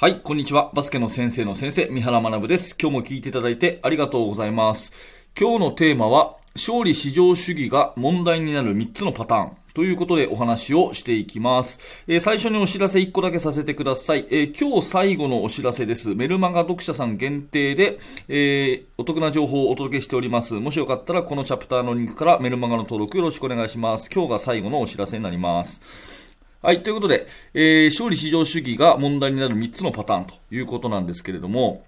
はい、こんにちは。バスケの先生の先生、三原学です。今日も聞いていただいてありがとうございます。今日のテーマは、勝利至上主義が問題になる3つのパターン。ということでお話をしていきます。えー、最初にお知らせ1個だけさせてください。えー、今日最後のお知らせです。メルマガ読者さん限定で、えー、お得な情報をお届けしております。もしよかったらこのチャプターのリンクからメルマガの登録よろしくお願いします。今日が最後のお知らせになります。はい。ということで、えー、勝利至上主義が問題になる3つのパターンということなんですけれども、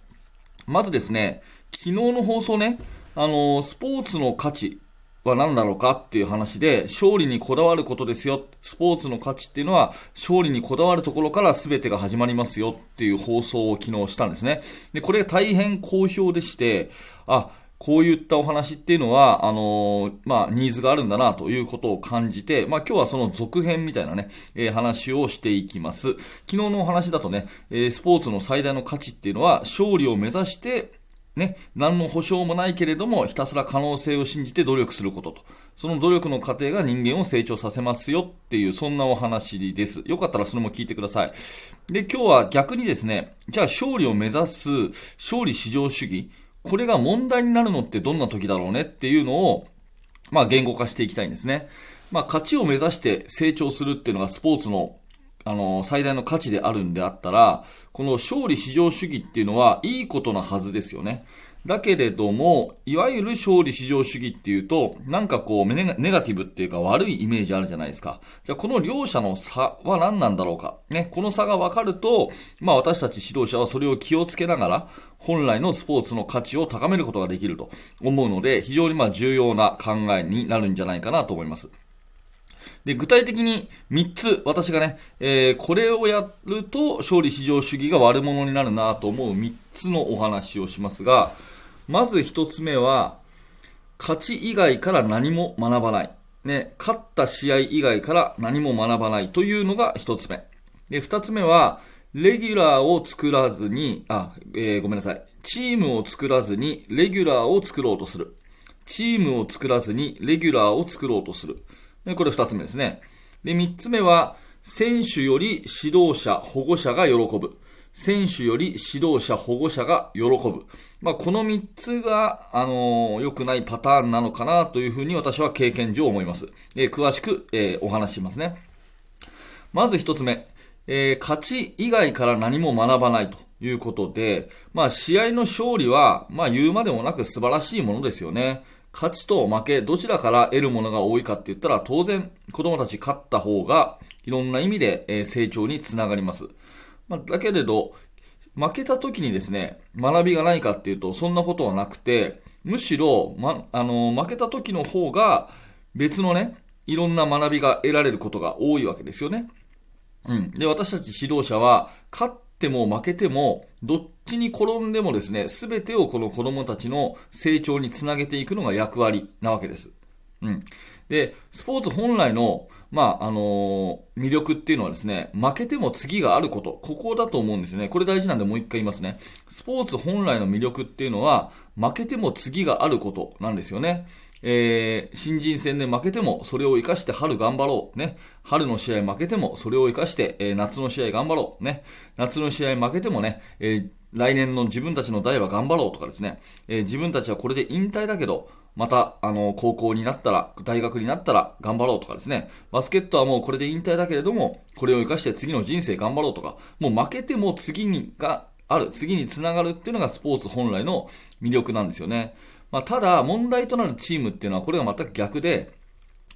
まずですね、昨日の放送ね、あのー、スポーツの価値は何だろうかっていう話で、勝利にこだわることですよ。スポーツの価値っていうのは、勝利にこだわるところから全てが始まりますよっていう放送を昨日したんですね。で、これが大変好評でして、あ、こういったお話っていうのは、あのー、まあ、ニーズがあるんだなということを感じて、まあ、今日はその続編みたいなね、えー、話をしていきます。昨日のお話だとね、えー、スポーツの最大の価値っていうのは、勝利を目指して、ね、何の保証もないけれども、ひたすら可能性を信じて努力することと。その努力の過程が人間を成長させますよっていう、そんなお話です。よかったらそれも聞いてください。で、今日は逆にですね、じゃあ勝利を目指す勝利至上主義、これが問題になるのってどんな時だろうねっていうのを、まあ言語化していきたいんですね。まあ勝ちを目指して成長するっていうのがスポーツのあの、最大の価値であるんであったら、この勝利至上主義っていうのはいいことなはずですよね。だけれども、いわゆる勝利至上主義っていうと、なんかこうネガティブっていうか悪いイメージあるじゃないですか。じゃあこの両者の差は何なんだろうか。ね、この差が分かると、まあ私たち指導者はそれを気をつけながら、本来のスポーツの価値を高めることができると思うので、非常にま重要な考えになるんじゃないかなと思います。で、具体的に3つ、私がね、えー、これをやると勝利至上主義が悪者になるなと思う3つのお話をしますが、まず1つ目は、勝ち以外から何も学ばない。ね、勝った試合以外から何も学ばないというのが1つ目。で、2つ目は、レギュラーを作らずに、あ、えー、ごめんなさい。チームを作らずに、レギュラーを作ろうとする。チームを作らずに、レギュラーを作ろうとする。これ二つ目ですね。で、三つ目は、選手より指導者、保護者が喜ぶ。選手より指導者、保護者が喜ぶ。まあ、この三つが、あのー、良くないパターンなのかなというふうに私は経験上思います。えー、詳しく、えー、お話ししますね。まず一つ目、えー、勝ち以外から何も学ばないということで、まあ、試合の勝利は、まあ、言うまでもなく素晴らしいものですよね。勝ちと負け、どちらから得るものが多いかって言ったら、当然、子供たち勝った方が、いろんな意味で成長につながります。まあ、だけれど、負けた時にですね、学びがないかっていうと、そんなことはなくて、むしろ、ま、あの、負けた時の方が、別のね、いろんな学びが得られることが多いわけですよね。うん。で、私たち指導者は、勝っても負けても、どっちに転んでもですね、すべてをこの子供たちの成長につなげていくのが役割なわけです。うん。で、スポーツ本来の、まあ、あのー、魅力っていうのはですね、負けても次があること。ここだと思うんですよね。これ大事なんでもう一回言いますね。スポーツ本来の魅力っていうのは、負けても次があることなんですよね。えー、新人戦で負けてもそれを活かして春頑張ろう。ね。春の試合負けてもそれを活かして、えー、夏の試合頑張ろう。ね。夏の試合負けてもね、えー、来年の自分たちの代は頑張ろうとかですね。えー、自分たちはこれで引退だけど、また、あの、高校になったら、大学になったら頑張ろうとかですね。バスケットはもうこれで引退だけれども、これを活かして次の人生頑張ろうとか、もう負けても次にがある、次につながるっていうのがスポーツ本来の魅力なんですよね。まあ、ただ、問題となるチームっていうのは、これが全く逆で、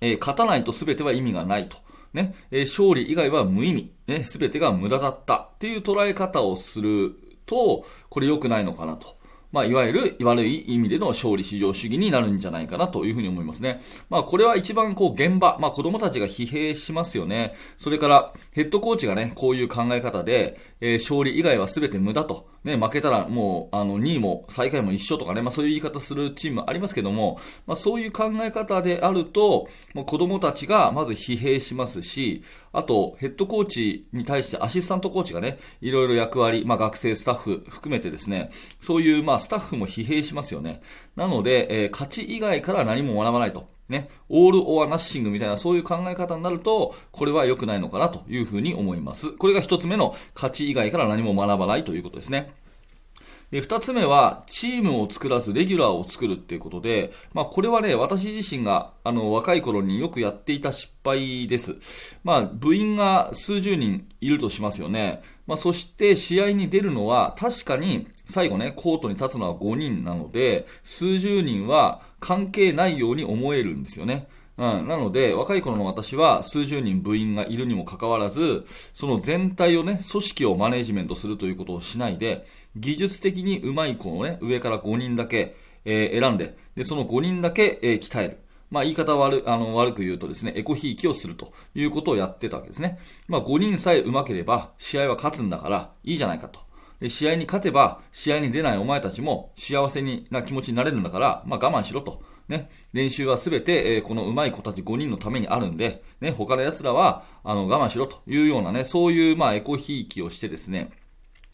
えー、勝たないと全ては意味がないと。ね、えー、勝利以外は無意味。ね、全てが無駄だったっていう捉え方をすると、これ良くないのかなと。まあ、いわゆる悪い意味での勝利至上主義になるんじゃないかなというふうに思いますね。まあ、これは一番こう現場、まあ、子供たちが疲弊しますよね。それから、ヘッドコーチがね、こういう考え方で、えー、勝利以外は全て無駄と。ね、負けたらもう、あの、2位も最下位も一緒とかね、まあそういう言い方するチームありますけども、まあそういう考え方であると、もう子供たちがまず疲弊しますし、あと、ヘッドコーチに対してアシスタントコーチがね、いろいろ役割、まあ学生スタッフ含めてですね、そういうまあスタッフも疲弊しますよね。なので、えー、勝ち以外から何も学ばないと。ね、オールオアナッシングみたいなそういう考え方になると、これは良くないのかなというふうに思います。これが一つ目の価値以外から何も学ばないということですね。で、二つ目は、チームを作らずレギュラーを作るっていうことで、まあ、これはね、私自身が、あの、若い頃によくやっていた失敗です。まあ、部員が数十人いるとしますよね。まあ、そして試合に出るのは、確かに、最後ね、コートに立つのは5人なので、数十人は関係ないように思えるんですよね。うん、なので、若い頃の私は数十人部員がいるにもかかわらず、その全体をね、組織をマネジメントするということをしないで、技術的に上手い子をね、上から5人だけ、えー、選んで、で、その5人だけ、えー、鍛える。まあ、言い方悪あの悪く言うとですね、エコひいきをするということをやってたわけですね。まあ、5人さえ上手ければ、試合は勝つんだから、いいじゃないかと。試合に勝てば、試合に出ないお前たちも幸せな気持ちになれるんだから、まあ、我慢しろと。ね、練習はすべて、えー、この上手い子たち5人のためにあるんで、ね、他の奴らは、あの、我慢しろというようなね、そういう、まあ、エコひいきをしてですね、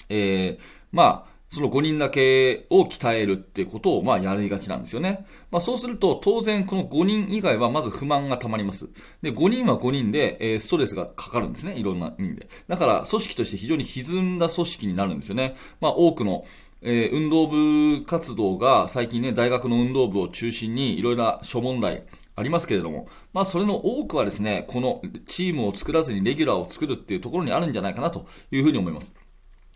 えー、まあ、その5人だけを鍛えるっていうことを、まあ、やりがちなんですよね。まあ、そうすると、当然、この5人以外はまず不満が溜まります。で、5人は5人で、えー、ストレスがかかるんですね。いろんな意味で。だから、組織として非常に歪んだ組織になるんですよね。まあ、多くの、えー、運動部活動が最近ね、大学の運動部を中心にいろいろな諸問題ありますけれども、まあそれの多くはですね、このチームを作らずにレギュラーを作るっていうところにあるんじゃないかなというふうに思います。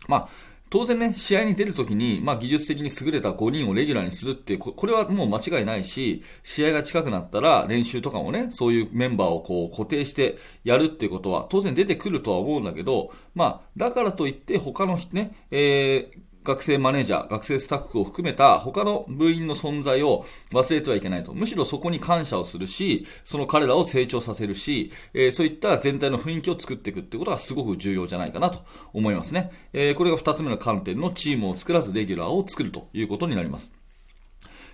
まあ、当然ね、試合に出るときに、まあ、技術的に優れた5人をレギュラーにするってこ、これはもう間違いないし、試合が近くなったら練習とかもね、そういうメンバーをこう固定してやるっていうことは当然出てくるとは思うんだけど、まあ、だからといって他のね、えー、学生マネージャー、学生スタッフを含めた他の部員の存在を忘れてはいけないと。むしろそこに感謝をするし、その彼らを成長させるし、えー、そういった全体の雰囲気を作っていくってことがすごく重要じゃないかなと思いますね。えー、これが二つ目の観点のチームを作らずレギュラーを作るということになります。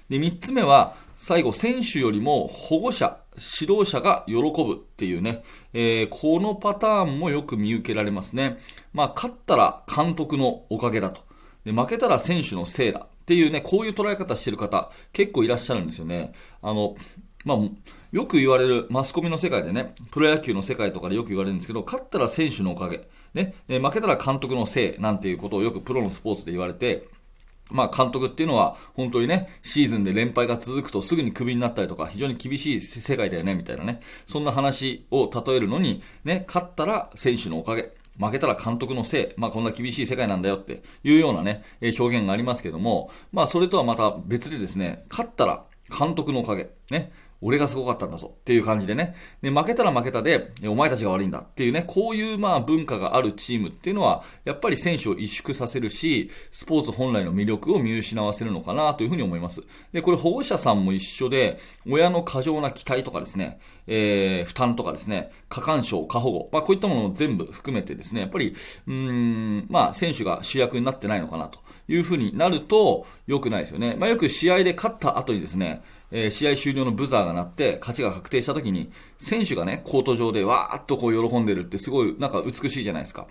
で、三つ目は、最後、選手よりも保護者、指導者が喜ぶっていうね、えー、このパターンもよく見受けられますね。まあ、勝ったら監督のおかげだと。で、負けたら選手のせいだっていうね、こういう捉え方してる方、結構いらっしゃるんですよね。あの、まあ、よく言われるマスコミの世界でね、プロ野球の世界とかでよく言われるんですけど、勝ったら選手のおかげ、ね、え負けたら監督のせいなんていうことをよくプロのスポーツで言われて、まあ監督っていうのは本当にね、シーズンで連敗が続くとすぐにクビになったりとか、非常に厳しい世界だよね、みたいなね。そんな話を例えるのに、ね、勝ったら選手のおかげ。負けたら監督のせい、まあこんな厳しい世界なんだよっていうようなね、え表現がありますけども、まあそれとはまた別でですね、勝ったら監督のおかげ、ね、俺がすごかったんだぞっていう感じでね。で、負けたら負けたで、お前たちが悪いんだっていうね、こういうまあ文化があるチームっていうのは、やっぱり選手を萎縮させるし、スポーツ本来の魅力を見失わせるのかなというふうに思います。で、これ保護者さんも一緒で、親の過剰な期待とかですね、えー、負担とかですね、過干渉、過保護、まあこういったものを全部含めてですね、やっぱり、うーん、まあ選手が主役になってないのかなというふうになると良くないですよね。まあよく試合で勝った後にですね、えー、試合終了のブザーが鳴って勝ちが確定した時に選手がね、コート上でわーっとこう喜んでるってすごいなんか美しいじゃないですか。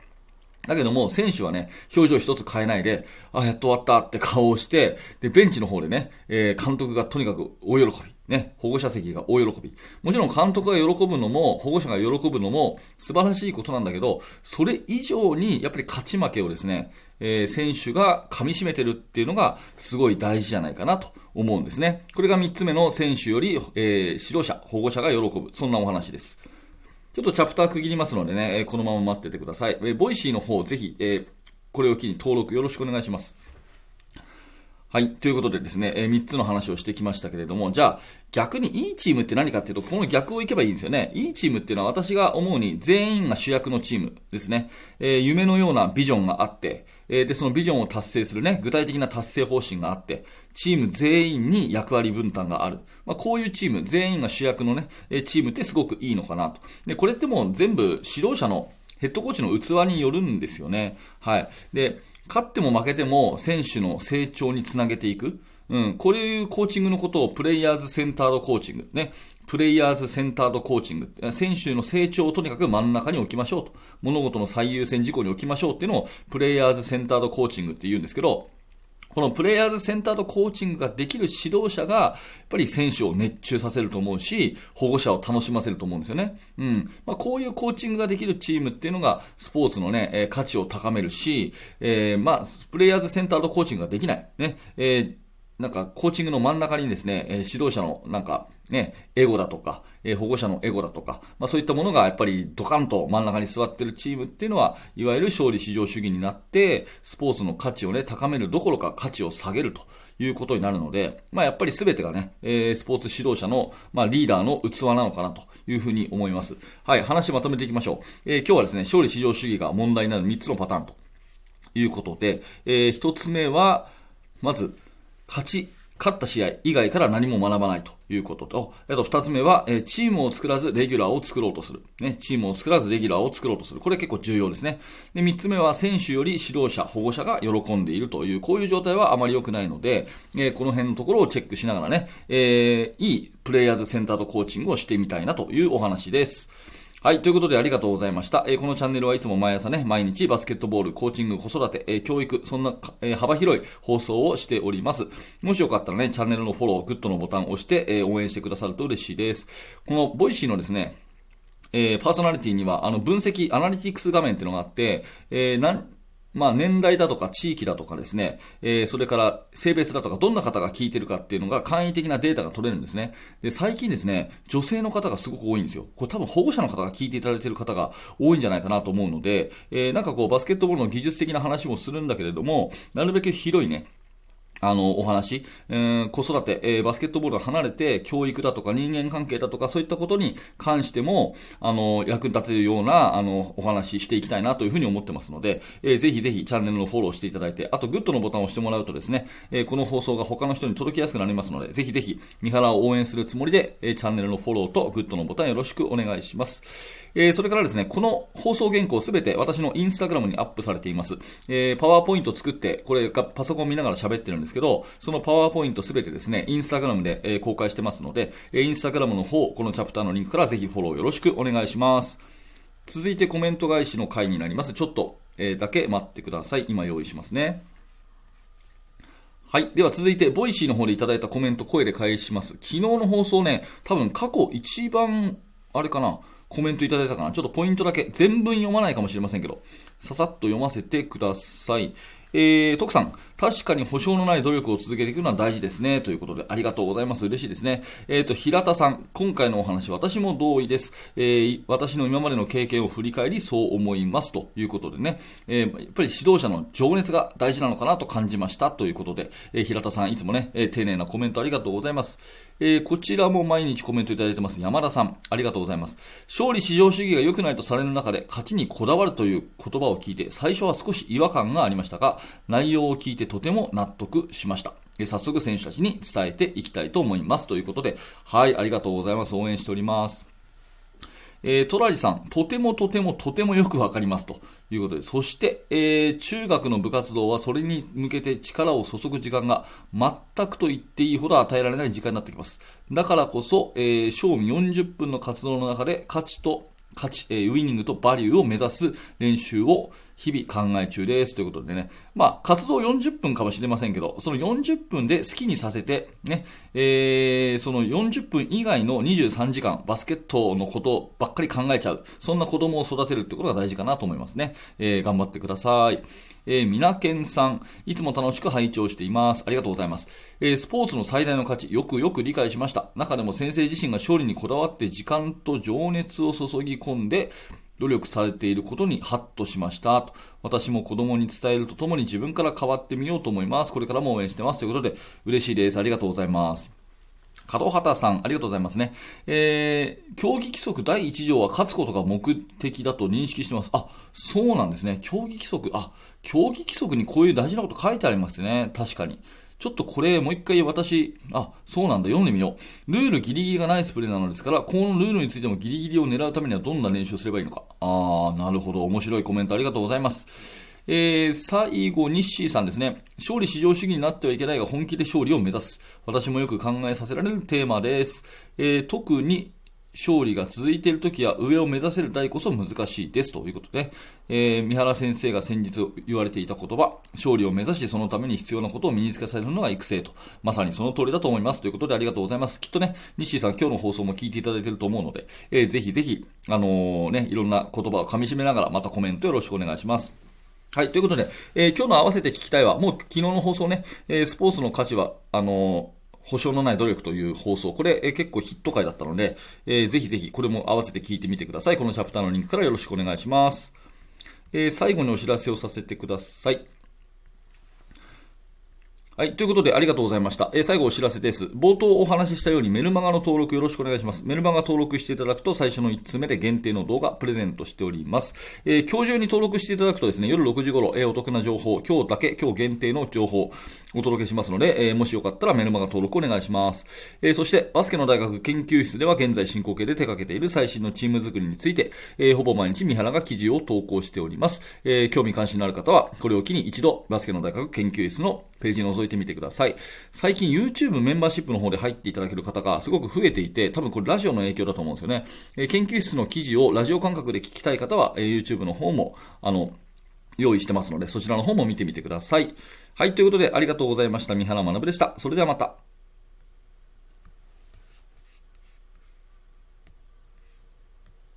だけども、選手はね、表情一つ変えないで、あ、やっと終わったって顔をして、で、ベンチの方でね、えー、監督がとにかく大喜び。ね、保護者席が大喜び。もちろん監督が喜ぶのも、保護者が喜ぶのも素晴らしいことなんだけど、それ以上にやっぱり勝ち負けをですね、えー、選手が噛み締めてるっていうのがすごい大事じゃないかなと思うんですね。これが3つ目の選手より、えー、指導者、保護者が喜ぶ。そんなお話です。ちょっとチャプター区切りますのでね、このまま待っててください。えボイシーの方、ぜひ、えこれを機に登録よろしくお願いします。はい。ということでですね、えー、3つの話をしてきましたけれども、じゃあ、逆にいいチームって何かっていうと、この逆をいけばいいんですよね。いいチームっていうのは私が思うに全員が主役のチームですね。えー、夢のようなビジョンがあって、えー、で、そのビジョンを達成するね、具体的な達成方針があって、チーム全員に役割分担がある。まあ、こういうチーム、全員が主役のね、チームってすごくいいのかなと。で、これってもう全部指導者のヘッドコーチの器によるんですよね。はい。で、勝っても負けても選手の成長につなげていく。うん、こういうコーチングのことをプレイヤーズセンタードコーチング。ね。プレイヤーズセンタードコーチング。選手の成長をとにかく真ん中に置きましょうと。物事の最優先事項に置きましょうっていうのをプレイヤーズセンタードコーチングって言うんですけど、このプレイヤーズセンターとコーチングができる指導者が、やっぱり選手を熱中させると思うし、保護者を楽しませると思うんですよね。うん。まあ、こういうコーチングができるチームっていうのが、スポーツのね、えー、価値を高めるし、えー、まあ、プレイヤーズセンターとコーチングができない。ね。えーなんか、コーチングの真ん中にですね、え指導者のなんか、ね、エゴだとか、え保護者のエゴだとか、まあそういったものがやっぱりドカンと真ん中に座ってるチームっていうのは、いわゆる勝利至上主義になって、スポーツの価値をね、高めるどころか価値を下げるということになるので、まあやっぱり全てがね、え、スポーツ指導者の、まあリーダーの器なのかなというふうに思います。はい、話まとめていきましょう。えー、今日はですね、勝利至上主義が問題になる3つのパターンということで、えー、1つ目は、まず、勝ち勝った試合以外から何も学ばないということと、あと二つ目は、チームを作らずレギュラーを作ろうとする。ね、チームを作らずレギュラーを作ろうとする。これ結構重要ですね。で、三つ目は選手より指導者、保護者が喜んでいるという、こういう状態はあまり良くないので、えこの辺のところをチェックしながらね、えー、いいプレイヤーズセンターとコーチングをしてみたいなというお話です。はい。ということでありがとうございました。えー、このチャンネルはいつも毎朝ね、毎日バスケットボール、コーチング、子育て、えー、教育、そんな、えー、幅広い放送をしております。もしよかったらね、チャンネルのフォロー、グッドのボタンを押して、え応援してくださると嬉しいです。このボイシーのですね、えパーソナリティには、あの、分析、アナリティクス画面っていうのがあって、えー、なん、まあ年代だとか地域だとかですね、えー、それから性別だとかどんな方が聞いてるかっていうのが簡易的なデータが取れるんですね。で、最近ですね、女性の方がすごく多いんですよ。これ多分保護者の方が聞いていただいてる方が多いんじゃないかなと思うので、えー、なんかこうバスケットボールの技術的な話もするんだけれども、なるべく広いね、あの、お話、えー、子育て、えー、バスケットボールを離れて、教育だとか人間関係だとか、そういったことに関しても、あの、役立てるような、あの、お話していきたいなというふうに思ってますので、えー、ぜひぜひチャンネルのフォローしていただいて、あと、グッドのボタンを押してもらうとですね、えー、この放送が他の人に届きやすくなりますので、ぜひぜひ、三原を応援するつもりで、えー、チャンネルのフォローとグッドのボタンよろしくお願いします。えー、それからですね、この放送原稿すべて私のインスタグラムにアップされています。えー、パワーポイント作って、これがパソコン見ながら喋ってるんですですけど、そのパワーポイントすべてですね、インスタグラムで、え、公開してますので、えインスタグラムの方、このチャプターのリンクからぜひフォローよろしくお願いします。続いてコメント返しの回になります。ちょっと、えだけ待ってください。今用意しますね。はい。では続いて、ボイシーの方でいただいたコメント、声で返します。昨日の放送ね、多分過去一番、あれかな、コメントいただいたかなちょっとポイントだけ、全文読まないかもしれませんけど、ささっと読ませてください。えー、徳さん、確かに保証のない努力を続けていくのは大事ですね。ということで、ありがとうございます。嬉しいですね。えっ、ー、と、平田さん、今回のお話、私も同意です。えー、私の今までの経験を振り返り、そう思います。ということでね、えー、やっぱり指導者の情熱が大事なのかなと感じました。ということで、えー、平田さん、いつもね、えー、丁寧なコメントありがとうございます。えー、こちらも毎日コメントいただいてます。山田さん、ありがとうございます。勝利至上主義が良くないとされる中で、勝ちにこだわるという言葉を聞いて、最初は少し違和感がありましたが、内容を聞いてとても納得しました。早速選手たちに伝えていきたいと思います。ということで、はい、ありがとうございます。応援しております。えー、トラジさん、とてもとてもとてもよくわかりますということで、そして、えー、中学の部活動はそれに向けて力を注ぐ時間が全くと言っていいほど与えられない時間になってきます。だからこそ、えー、賞味40分の活動の中で価値と勝ち、えー、ウィニングとバリューを目指す練習を日々考え中です。ということでね。まあ、活動40分かもしれませんけど、その40分で好きにさせて、ね、えー、その40分以外の23時間、バスケットのことばっかり考えちゃう。そんな子供を育てるってことが大事かなと思いますね。えー、頑張ってください。えー、みなけんさん、いつも楽しく拝聴しています。ありがとうございます。えー、スポーツの最大の価値、よくよく理解しました。中でも先生自身が勝利にこだわって時間と情熱を注ぎ込んで、努力されていることにハッとしました。と私も子供に伝えるとともに自分から変わってみようと思います。これからも応援してます。ということで、嬉しいです。ありがとうございます。門畑さん、ありがとうございますね。えー、競技規則第1条は勝つことが目的だと認識してます。あ、そうなんですね。競技規則、あ、競技規則にこういう大事なこと書いてありますね。確かに。ちょっとこれもう一回私、あ、そうなんだ、読んでみよう。ルールギリギリがないスプレーなのですから、このルールについてもギリギリを狙うためにはどんな練習をすればいいのか。あー、なるほど。面白いコメントありがとうございます。えー、最後、ニッシーさんですね。勝利至上主義になってはいけないが本気で勝利を目指す。私もよく考えさせられるテーマです。えー、特に勝利が続いている時や上を目指せる代こそ難しいですということで、えー、三原先生が先日言われていた言葉、勝利を目指してそのために必要なことを身につけさせるのが育成と、まさにその通りだと思いますということでありがとうございます。きっとね、西井さん今日の放送も聞いていただいていると思うので、えー、ぜひぜひ、あのー、ね、いろんな言葉を噛み締めながらまたコメントよろしくお願いします。はい。ということで、えー、今日の合わせて聞きたいは、もう昨日の放送ね、えー、スポーツの価値は、あのー保証のない努力という放送。これ、え結構ヒット回だったので、えー、ぜひぜひこれも合わせて聞いてみてください。このチャプターのリンクからよろしくお願いします。えー、最後にお知らせをさせてください。はい。ということで、ありがとうございました。えー、最後お知らせです。冒頭お話ししたようにメルマガの登録よろしくお願いします。メルマガ登録していただくと最初の1つ目で限定の動画プレゼントしております。えー、今日中に登録していただくとですね、夜6時頃、えー、お得な情報、今日だけ、今日限定の情報、お届けしますので、え、もしよかったらメルマガ登録お願いします。え、そして、バスケの大学研究室では現在進行形で手掛けている最新のチーム作りについて、え、ほぼ毎日三原が記事を投稿しております。え、興味関心のある方は、これを機に一度、バスケの大学研究室のページに覗いてみてください。最近 YouTube メンバーシップの方で入っていただける方がすごく増えていて、多分これラジオの影響だと思うんですよね。えー、研究室の記事をラジオ感覚で聞きたい方は、えー、YouTube の方も、あの、用意してますので、そちらの方も見てみてください。はい、ということでありがとうございました。三原学でした。それではまた。